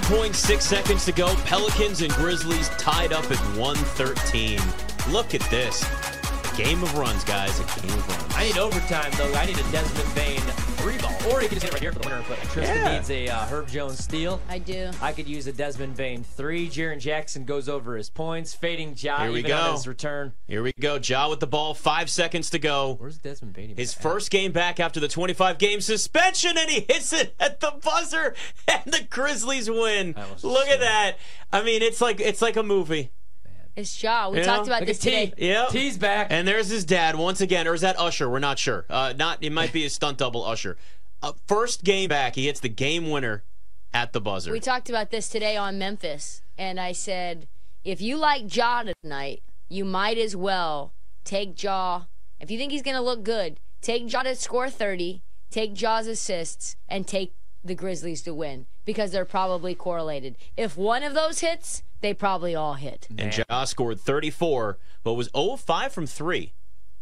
9.6 seconds to go. Pelicans and Grizzlies tied up at 113. Look at this. A Game of runs, guys. A game of runs. I need overtime, though. I need a Desmond Bane three ball. Or you can just hit it right here for the winner. But Tristan Yeah. needs a uh, Herb Jones steal. I do. I could use a Desmond Bane three. Jaren Jackson goes over his points. Fading Ja Here we even on go. his return. Here we go. Ja with the ball. Five seconds to go. Where's Desmond Bane? His at? first game back after the 25 game suspension, and he hits it at the buzzer, and the Grizzlies win. That was a Look at that. I mean, it's like it's like a movie. It's Shaw. We Yeah. talked about Look this at T. today. Yep. T's back. And there's his dad once again, or is that Usher? We're not sure. Uh, not. It might be his stunt double, Usher. Uh, first game back, he hits the game winner at the buzzer. We talked about this today on Memphis, and I said, if you like Ja tonight, you might as well take Ja. If you think he's going to look good, take Ja to score 30, take Ja's assists, and take the Grizzlies to win because they're probably correlated. If one of those hits, they probably all hit. and Ja scored 34, but was 0 5 from three.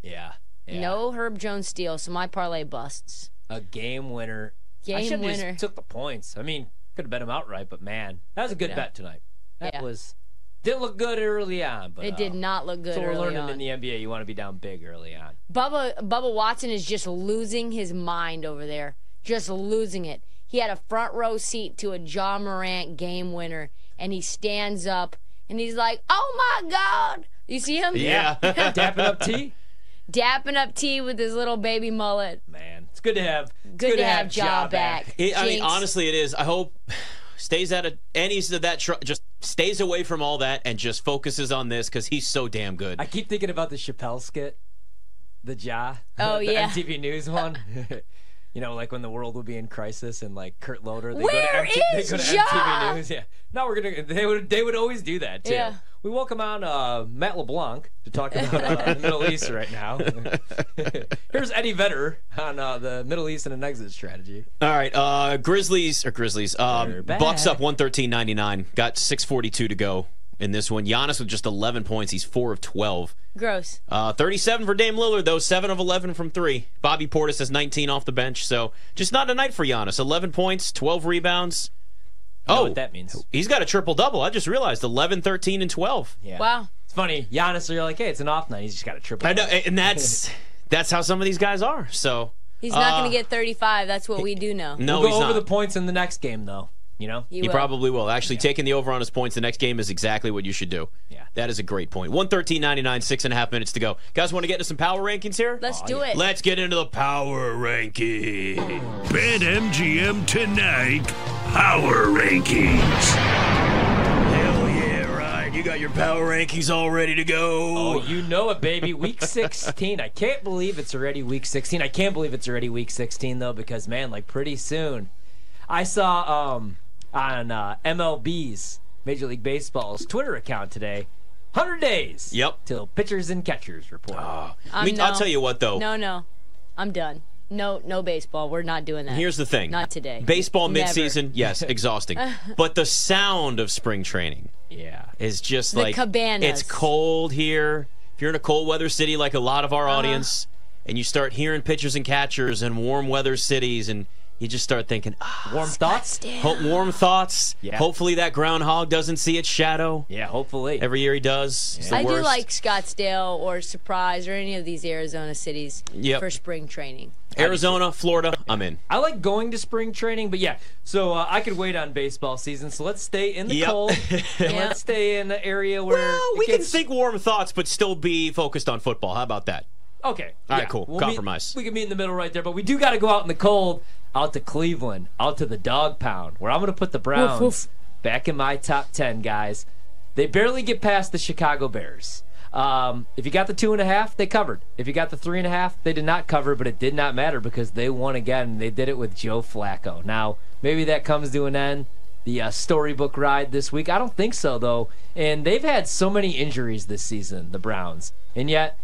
yeah. yeah. No Herb Jones steal, so my parlay busts. A game winner. I Game should have winner. just took the points. I mean, could have bet him outright, but man, that was a good Yeah. bet tonight. That Yeah. was didn't look good early on, but It did uh, not look good So we're early learning on. in the NBA, you want to be down big early on. Bubba Bubba Watson is just losing his mind over there. Just losing it. He had a front row seat to a Ja Morant game winner, and he stands up and he's like, "Oh my God!" You see him? Yeah. Dapping up T. Dapping up T with his little baby mullet. Man, it's good to have. it's Good, to have, Ja Ja back. It- I mean, honestly, it is. I hope stays out of any of that. Tr- just stays away from all that and just focuses on this because he's so damn good. I keep thinking about the Chappelle skit, the Ja. Oh, the yeah. MTV News one. you know, like when the world would be in crisis and like Kurt Loder, they Where go to, MT- is they go to Ja? MTV News. Yeah. No, we're gonna. They would. They would always do that too. Yeah. We welcome on uh, Matt LeBlanc to talk about uh, the Middle East right now. Here's Eddie Vedder on uh, the Middle East and an exit strategy. All right, uh, Grizzlies or Grizzlies. Um. Bucks up 113.99. Got 642 to go in this one. Giannis with just 11 points. He's 4 of 12. Gross. Uh, 37 for Dame Lillard, though. 7 of 11 from 3. Bobby Portis has 19 off the bench. So just not a night for Giannis. 11 points, 12 rebounds. You know oh, what that means? he's got a triple double. I just realized 11, 13, and 12. Yeah. Wow. It's funny. Giannis, you're like, hey, it's an off night. He's just got a triple. I know, and that's that's how some of these guys are. So He's not Uh, going to get 35. That's what we do know. no, we'll he's go over not. the points in the next game, though. You know. You He will. probably will. Actually, taking the over on his points the next game is exactly what you should do. Yeah. That is a great point. 113.99, six and a half minutes to go. Guys, want to get into some power rankings here? Let's do it. Let's get into the power ranking. Bet MGM tonight, Power Rankings. Hell yeah, right. You got your power rankings all ready to go. Oh, you know it, baby. Week 16. I can't believe it's already week 16. I can't believe it's already week 16 though, because man, like pretty soon. I saw um on uh, MLB's Major League Baseball's Twitter account today. 100 days. Yep. Till pitchers and catchers report. I Um, mean, no. I'll tell you what, though. No, no. I'm done. No, no baseball. We're not doing that. Here's the thing. Not today. Baseball Never. midseason, yes, exhausting. but the sound of spring training yeah. is just The like cabanas. it's cold here. If you're in a cold weather city like a lot of our Uh-huh. audience, and you start hearing pitchers and catchers in warm weather cities, and you just start thinking, ah, Warm thoughts? ho- warm thoughts. Yeah. Hopefully that groundhog doesn't see its shadow. Yeah, hopefully. Every year he does. It's the I do like Scottsdale or Surprise or any of these Arizona cities Yep. for spring training. Arizona, Florida. I'm in. I like going to spring training, but yeah. So uh, I could wait on baseball season. So let's stay in the Yep. cold. and Yeah. Let's stay in the area where Well, it we can think warm thoughts, but still be focused on football. How about that? Okay. All right, yeah. cool. We'll Compromise. Meet, we can meet in the middle right there, but we do got to go out in the cold, out to Cleveland, out to the dog pound, where I'm going to put the Browns woof. back in my top 10, guys. They barely get past the Chicago Bears. Um, if you got the two and a half, they covered. If you got the three and a half, they did not cover, but it did not matter because they won again. They did it with Joe Flacco. Now, maybe that comes to an end. The uh, storybook ride this week. I don't think so, though. And they've had so many injuries this season, the Browns. And yet,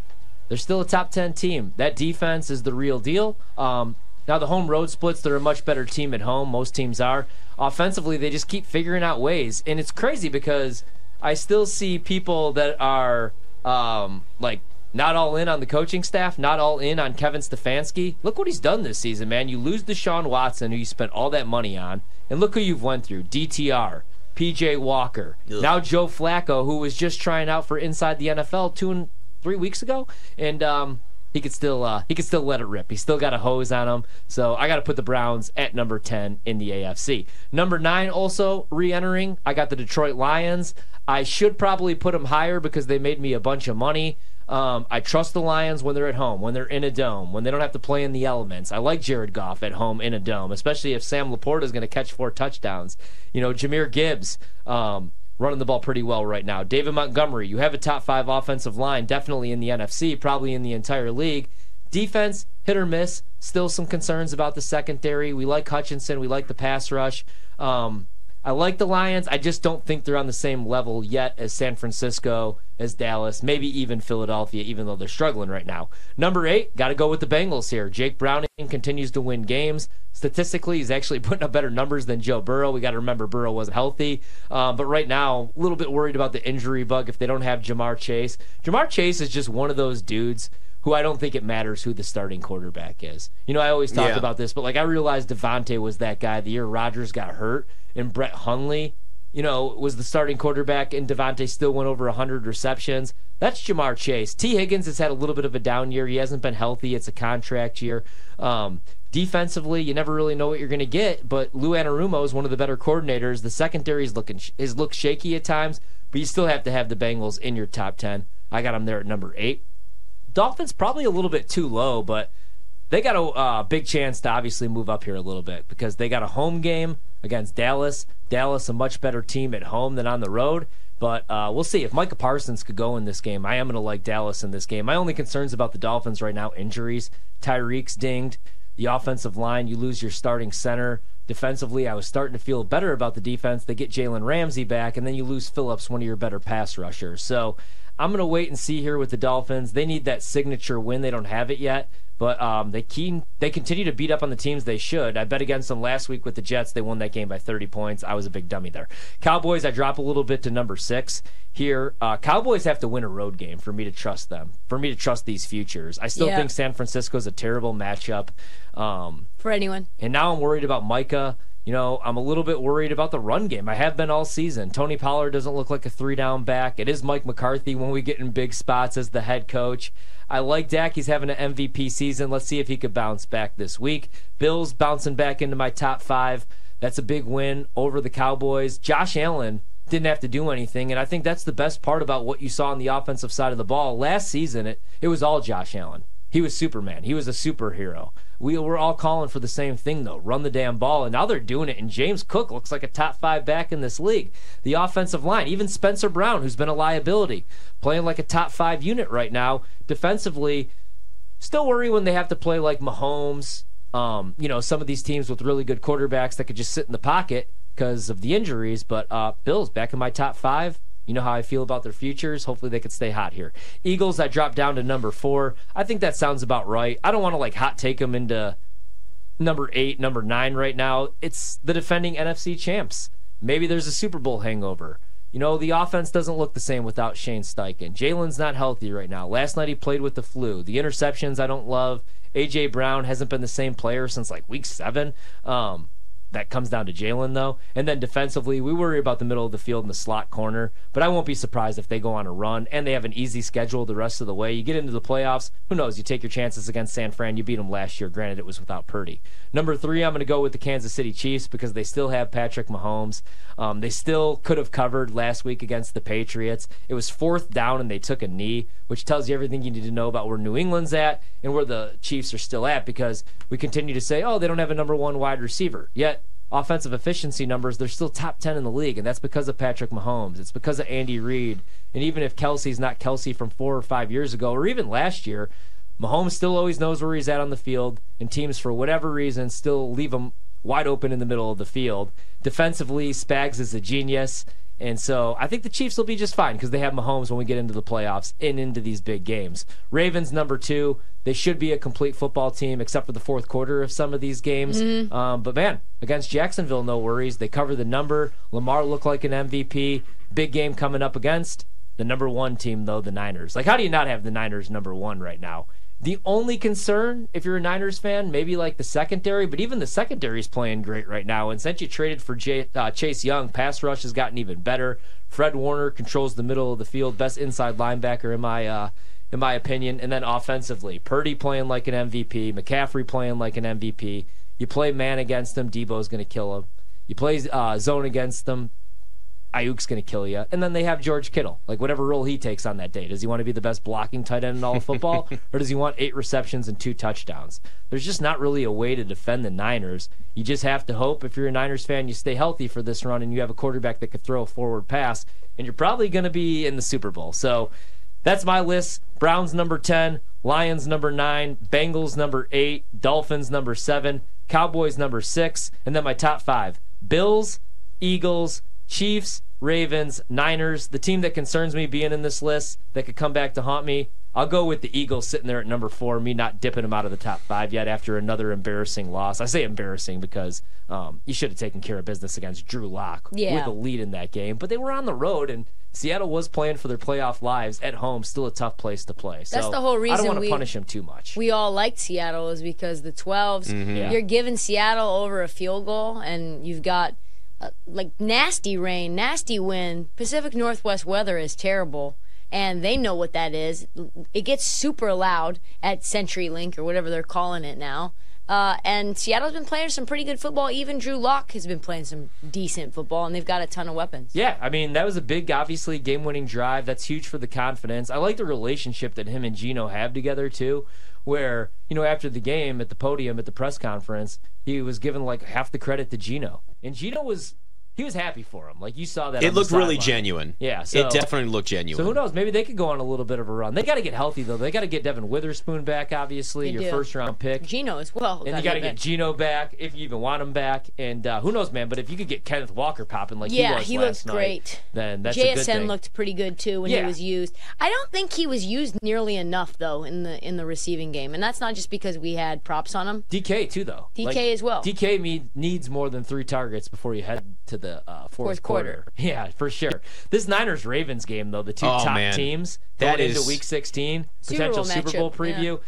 they're still a top 10 team. That defense is the real deal. Um, now, the home road splits, they're a much better team at home. Most teams are. Offensively, they just keep figuring out ways. And it's crazy because I still see people that are um, like not all in on the coaching staff, not all in on Kevin Stefanski. Look what he's done this season, man. You lose Deshaun Watson, who you spent all that money on. And look who you've went through: DTR, PJ Walker, Ugh. now Joe Flacco, who was just trying out for inside the NFL two and three weeks ago, and um, he could still uh, he could still let it rip. He's still got a hose on him. So I got to put the Browns at number 10 in the AFC. Number 9 also re-entering. I got the Detroit Lions. I should probably put them higher because they made me a bunch of money. Um, I trust the Lions when they're at home, when they're in a dome, when they don't have to play in the elements. I like Jared Goff at home in a dome, especially if Sam LaPorta is going to catch four touchdowns. You know, Jahmyr Gibbs. Um, running the ball pretty well right now. David Montgomery, you have a top five offensive line, definitely in the NFC, probably in the entire league. Defense, hit or miss. Still some concerns about the secondary. We like Hutchinson. We like the pass rush. Um, I like the Lions. I just don't think they're on the same level yet as San Francisco, as Dallas, maybe even Philadelphia, even though they're struggling right now. Number eight, got to go with the Bengals here. Jake Browning continues to win games. Statistically, he's actually putting up better numbers than Joe Burrow. We got to remember Burrow wasn't healthy. Um, but right now, a little bit worried about the injury bug if they don't have Ja'Marr Chase. Ja'Marr Chase is just one of those dudes who I don't think it matters who the starting quarterback is. You know, I always talk Yeah. about this, but like I realized Davante was that guy the year Rodgers got hurt and Brett Hundley, you know, was the starting quarterback and Davante still went over 100 receptions. That's Ja'Marr Chase. Tee Higgins has had a little bit of a down year. He hasn't been healthy. It's a contract year. Um, defensively, you never really know what you're going to get, but Lou Anarumo is one of the better coordinators. The secondary is looking is looked shaky at times, but you still have to have the Bengals in your top 10. I got them there at number 8. Dolphins probably a little bit too low, but they got a uh, big chance to obviously move up here a little bit because they got a home game against Dallas. Dallas, a much better team at home than on the road. But uh, we'll see if Micah Parsons could go in this game. I am going to like Dallas in this game. My only concerns about the Dolphins right now: injuries. Tyreek's dinged. The offensive line, you lose your starting center. Defensively, I was starting to feel better about the defense. They get Jalen Ramsey back, and then you lose Phillips, one of your better pass rushers. So I'm going to wait and see here with the Dolphins. They need that signature win. They don't have it yet, but um, they keen, they continue to beat up on the teams they should. I bet against them last week with the Jets. They won that game by 30 points. I was a big dummy there. Cowboys, I drop a little bit to number six here. Uh, Cowboys have to win a road game for me to trust them, for me to trust these futures. I still Yeah. think San Francisco is a terrible matchup. Um, for anyone. and now I'm worried about Micah. You know, I'm a little bit worried about the run game. I have been all season. Tony Pollard doesn't look like a three down back. It is Mike McCarthy when we get in big spots as the head coach. I like Dak. He's having an MVP season. Let's see if he could bounce back this week. Bills bouncing back into my top five. That's a big win over the Cowboys. Josh Allen didn't have to do anything, and I think that's the best part about what you saw on the offensive side of the ball. Last season, it, it was all Josh Allen. He was Superman. He was a superhero. We were all calling for the same thing, though run the damn ball. And now they're doing it. And James Cook looks like a top five back in this league. The offensive line, even Spencer Brown, who's been a liability, playing like a top five unit right now. Defensively, still worry when they have to play like Mahomes. Um, you know, some of these teams with really good quarterbacks that could just sit in the pocket because of the injuries. But uh, Bills back in my top five. You know how I feel about their futures. Hopefully they could stay hot here. Eagles, I dropped down to number four. I think that sounds about right. I don't want to like hot take them into number eight, number nine right now. It's the defending NFC champs. Maybe there's a Super Bowl hangover. You know, the offense doesn't look the same without Shane Steichen. Jalen's not healthy right now. Last night he played with the flu. The interceptions I don't love. AJ Brown hasn't been the same player since like week seven. Um, that comes down to Jalen, though. And then defensively, we worry about the middle of the field and the slot corner, but I won't be surprised if they go on a run and they have an easy schedule the rest of the way. You get into the playoffs, who knows? You take your chances against San Fran. You beat them last year. Granted, it was without Purdy. Number three, I'm going to go with the Kansas City Chiefs because they still have Patrick Mahomes. Um, they still could have covered last week against the Patriots. It was fourth down and they took a knee, which tells you everything you need to know about where New England's at and where the Chiefs are still at because we continue to say, oh, they don't have a number one wide receiver. Yet, offensive efficiency numbers, they're still top 10 in the league, and that's because of Patrick Mahomes. It's because of Andy Reid. And even if Kelce's not Kelce from four or five years ago, or even last year, Mahomes still always knows where he's at on the field, and teams, for whatever reason, still leave him wide open in the middle of the field. Defensively, Spags is a genius. And so I think the Chiefs will be just fine because they have Mahomes when we get into the playoffs and into these big games. Ravens number two. They should be a complete football team except for the fourth quarter of some of these games. Um, but man, against Jacksonville, no worries. They cover the number. Lamar looked like an MVP. Big game coming up against the number one team, though, the Niners. Like, how do you not have the Niners number one right now? The only concern, if you're a Niners fan, maybe like the secondary, but even the secondary is playing great right now. And since you traded for Jay, uh, Chase Young, pass rush has gotten even better. Fred Warner controls the middle of the field, best inside linebacker in my uh, in my opinion. And then offensively, Purdy playing like an MVP, McCaffrey playing like an MVP. You play man against them, Deebo's going to kill him. You play uh, zone against them, Aiyuk's going to kill you. And then they have George Kittle. Like, whatever role he takes on that day. Does he want to be the best blocking tight end in all of football? or does he want eight receptions and two touchdowns? There's just not really a way to defend the Niners. You just have to hope, if you're a Niners fan, you stay healthy for this run and you have a quarterback that could throw a forward pass. And you're probably going to be in the Super Bowl. So that's my list. Browns number 10, Lions number 9, Bengals number 8, Dolphins number 7, Cowboys number 6, and then my top five Bills, Eagles, Chiefs, Ravens, Niners. The team that concerns me being in this list that could come back to haunt me, I'll go with the Eagles sitting there at number four, me not dipping them out of the top five yet after another embarrassing loss. I say embarrassing because um, you should have taken care of business against Drew Lock Yeah. with a lead in that game, but they were on the road and Seattle was playing for their playoff lives at home, still a tough place to play. So That's the whole reason. I reason don't want to we- punish them too much. we all liked Seattle is because the 12s, Yeah. you're giving Seattle over a field goal, and you've got uh, like nasty rain, nasty wind. Pacific Northwest weather is terrible, and they know what that is. It gets super loud at CenturyLink or whatever they're calling it now. Uh, and Seattle's been playing some pretty good football. Even Drew Lock has been playing some decent football, and they've got a ton of weapons. Yeah, I mean that was a big, obviously game-winning drive. That's huge for the confidence. I like the relationship that him and Gino have together too. Where you know after the game at the podium at the press conference, he was given like half the credit to Gino, and Gino was he was happy for him. Like you saw that. It on the looked really sideline. genuine. Yeah, so- it definitely looked genuine. So who knows? Maybe they could go on a little bit of a run. They got to get healthy though. They got to get Devon Witherspoon back, obviously, They your do. first round pick. Gino as well. And you got to get Gino back if you even want him back. And uh, who knows, man? But if you could get Kenneth Walker popping like Yeah, he was he last looked night, great. then that's a good JSN thing. looked pretty good too when Yeah. he was used. I don't think he was used nearly enough though in the in the receiving game, and that's not just because we had props on him. DK too, though. DK as well. DK me- needs more than three targets before you head to the uh, fourth, Fourth quarter. Yeah, for sure. This Niners Ravens game, though, the two Oh, top man. teams That going is- into Week 16, Super potential Bowl Super Bowl matchup, yeah. preview.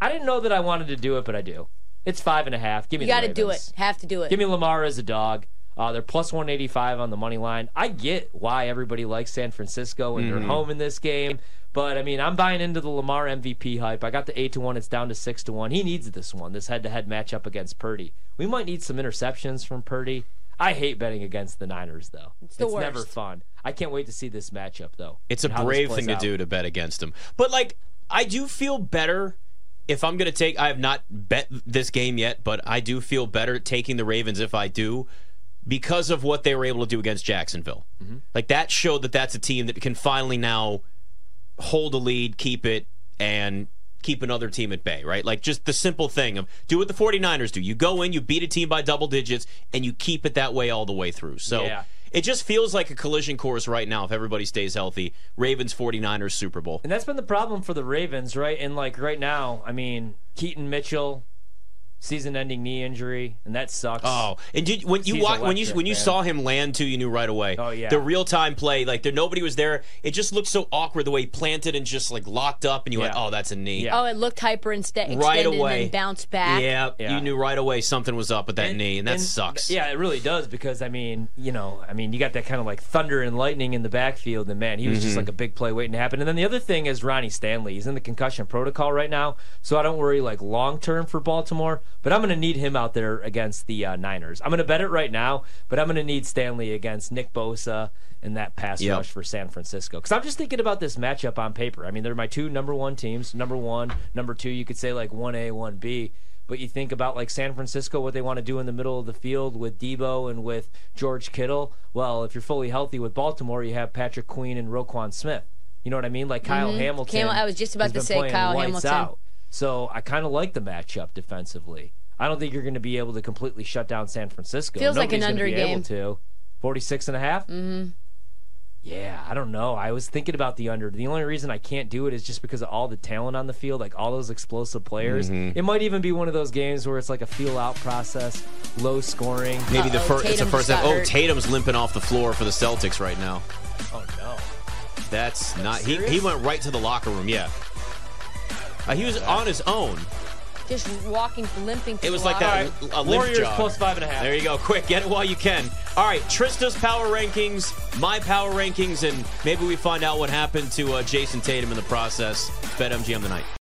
I didn't know that I wanted to do it, but I do. It's five and a half. Give me You the got to do Ravens. it. Have to do it. Give me Lamar as a dog. Uh, they're plus 185 on the money line. I get why everybody likes San Francisco and Mm-hmm. they're home in this game. But I mean, I'm buying into the Lamar MVP hype. I got the eight to one. It's down to six to one. He needs this one. This head-to-head matchup against Purdy. We might need some interceptions from Purdy. I hate betting against the Niners, though. It's, the never worst. fun. I can't wait to see this matchup, though. It's a and how this brave thing to out. do to bet against them. But like, I do feel better if I'm going to take. I have not bet this game yet, but I do feel better taking the Ravens if I do because of what they were able to do against Jacksonville. Mm-hmm. Like that showed that that's a team that can finally now hold a lead, keep it, and keep another team at bay, right? Like just the simple thing of do what the 49ers do. You go in, you beat a team by double digits, and you keep it that way all the way through. So Yeah. it just feels like a collision course right now if everybody stays healthy. Ravens 49ers Super Bowl. And that's been the problem for the Ravens, right? And like right now, I mean, Keaton Mitchell, season-ending knee injury, and that sucks. Oh, and did, when you He's when you when you man. saw him land too, you knew right away. Oh, yeah. the real time play, like there nobody was there. It just looked so awkward the way he planted and just like locked up, and you went, "Oh, that's a knee." Yeah. oh, it looked hyper inste- extended Right and away. then bounced back. Yeah, Yeah. you knew right away something was up with that knee, and that sucks. Yeah, it really does because I mean, you know, I mean, you got that kind of like thunder and lightning in the backfield, and man, he was just Mm-hmm. like a big play waiting to happen. And then the other thing is Ronnie Stanley. He's in the concussion protocol right now, so I don't worry like long term for Baltimore. But I'm going to need him out there against the uh, Niners. I'm going to bet it right now, but I'm going to need Stanley against Nick Bosa and that pass Yep. rush for San Francisco. Because I'm just thinking about this matchup on paper. I mean, they're my two number one teams. Number one, number two. You could say like one A, one B. But you think about like San Francisco, what they want to do in the middle of the field with Deebo and with George Kittle. Well, if you're fully healthy with Baltimore, you have Patrick Queen and Roquan Smith. You know what I mean? Like Kyle Hamilton. Cam- I was just about to say Kyle lights Hamilton. Out. So I kind of like the matchup defensively. I don't think you're going to be able to completely shut down San Francisco. Feels like an Nobody's gonna under be game. Able to. 46 and a half? Mm-hmm. Yeah, I don't know. I was thinking about the under. The only reason I can't do it is just because of all the talent on the field, like all those explosive players. Mm-hmm. It might even be one of those games where it's like a feel out process, low scoring. Maybe the Uh-oh, first. It's the first. Half. Oh. Tatum's limping off the floor for the Celtics right now. Oh no. That's not. He he went right to the locker room. Yeah. Uh, he was on his own. Just walking, limping. It was like that room. a limp Warriors jog. plus five and a half. There you go. Quick, get it while you can. All right, Trista's power rankings, my power rankings, and maybe we find out what happened to uh, Jayson Tatum in the process. Bet MGM tonight.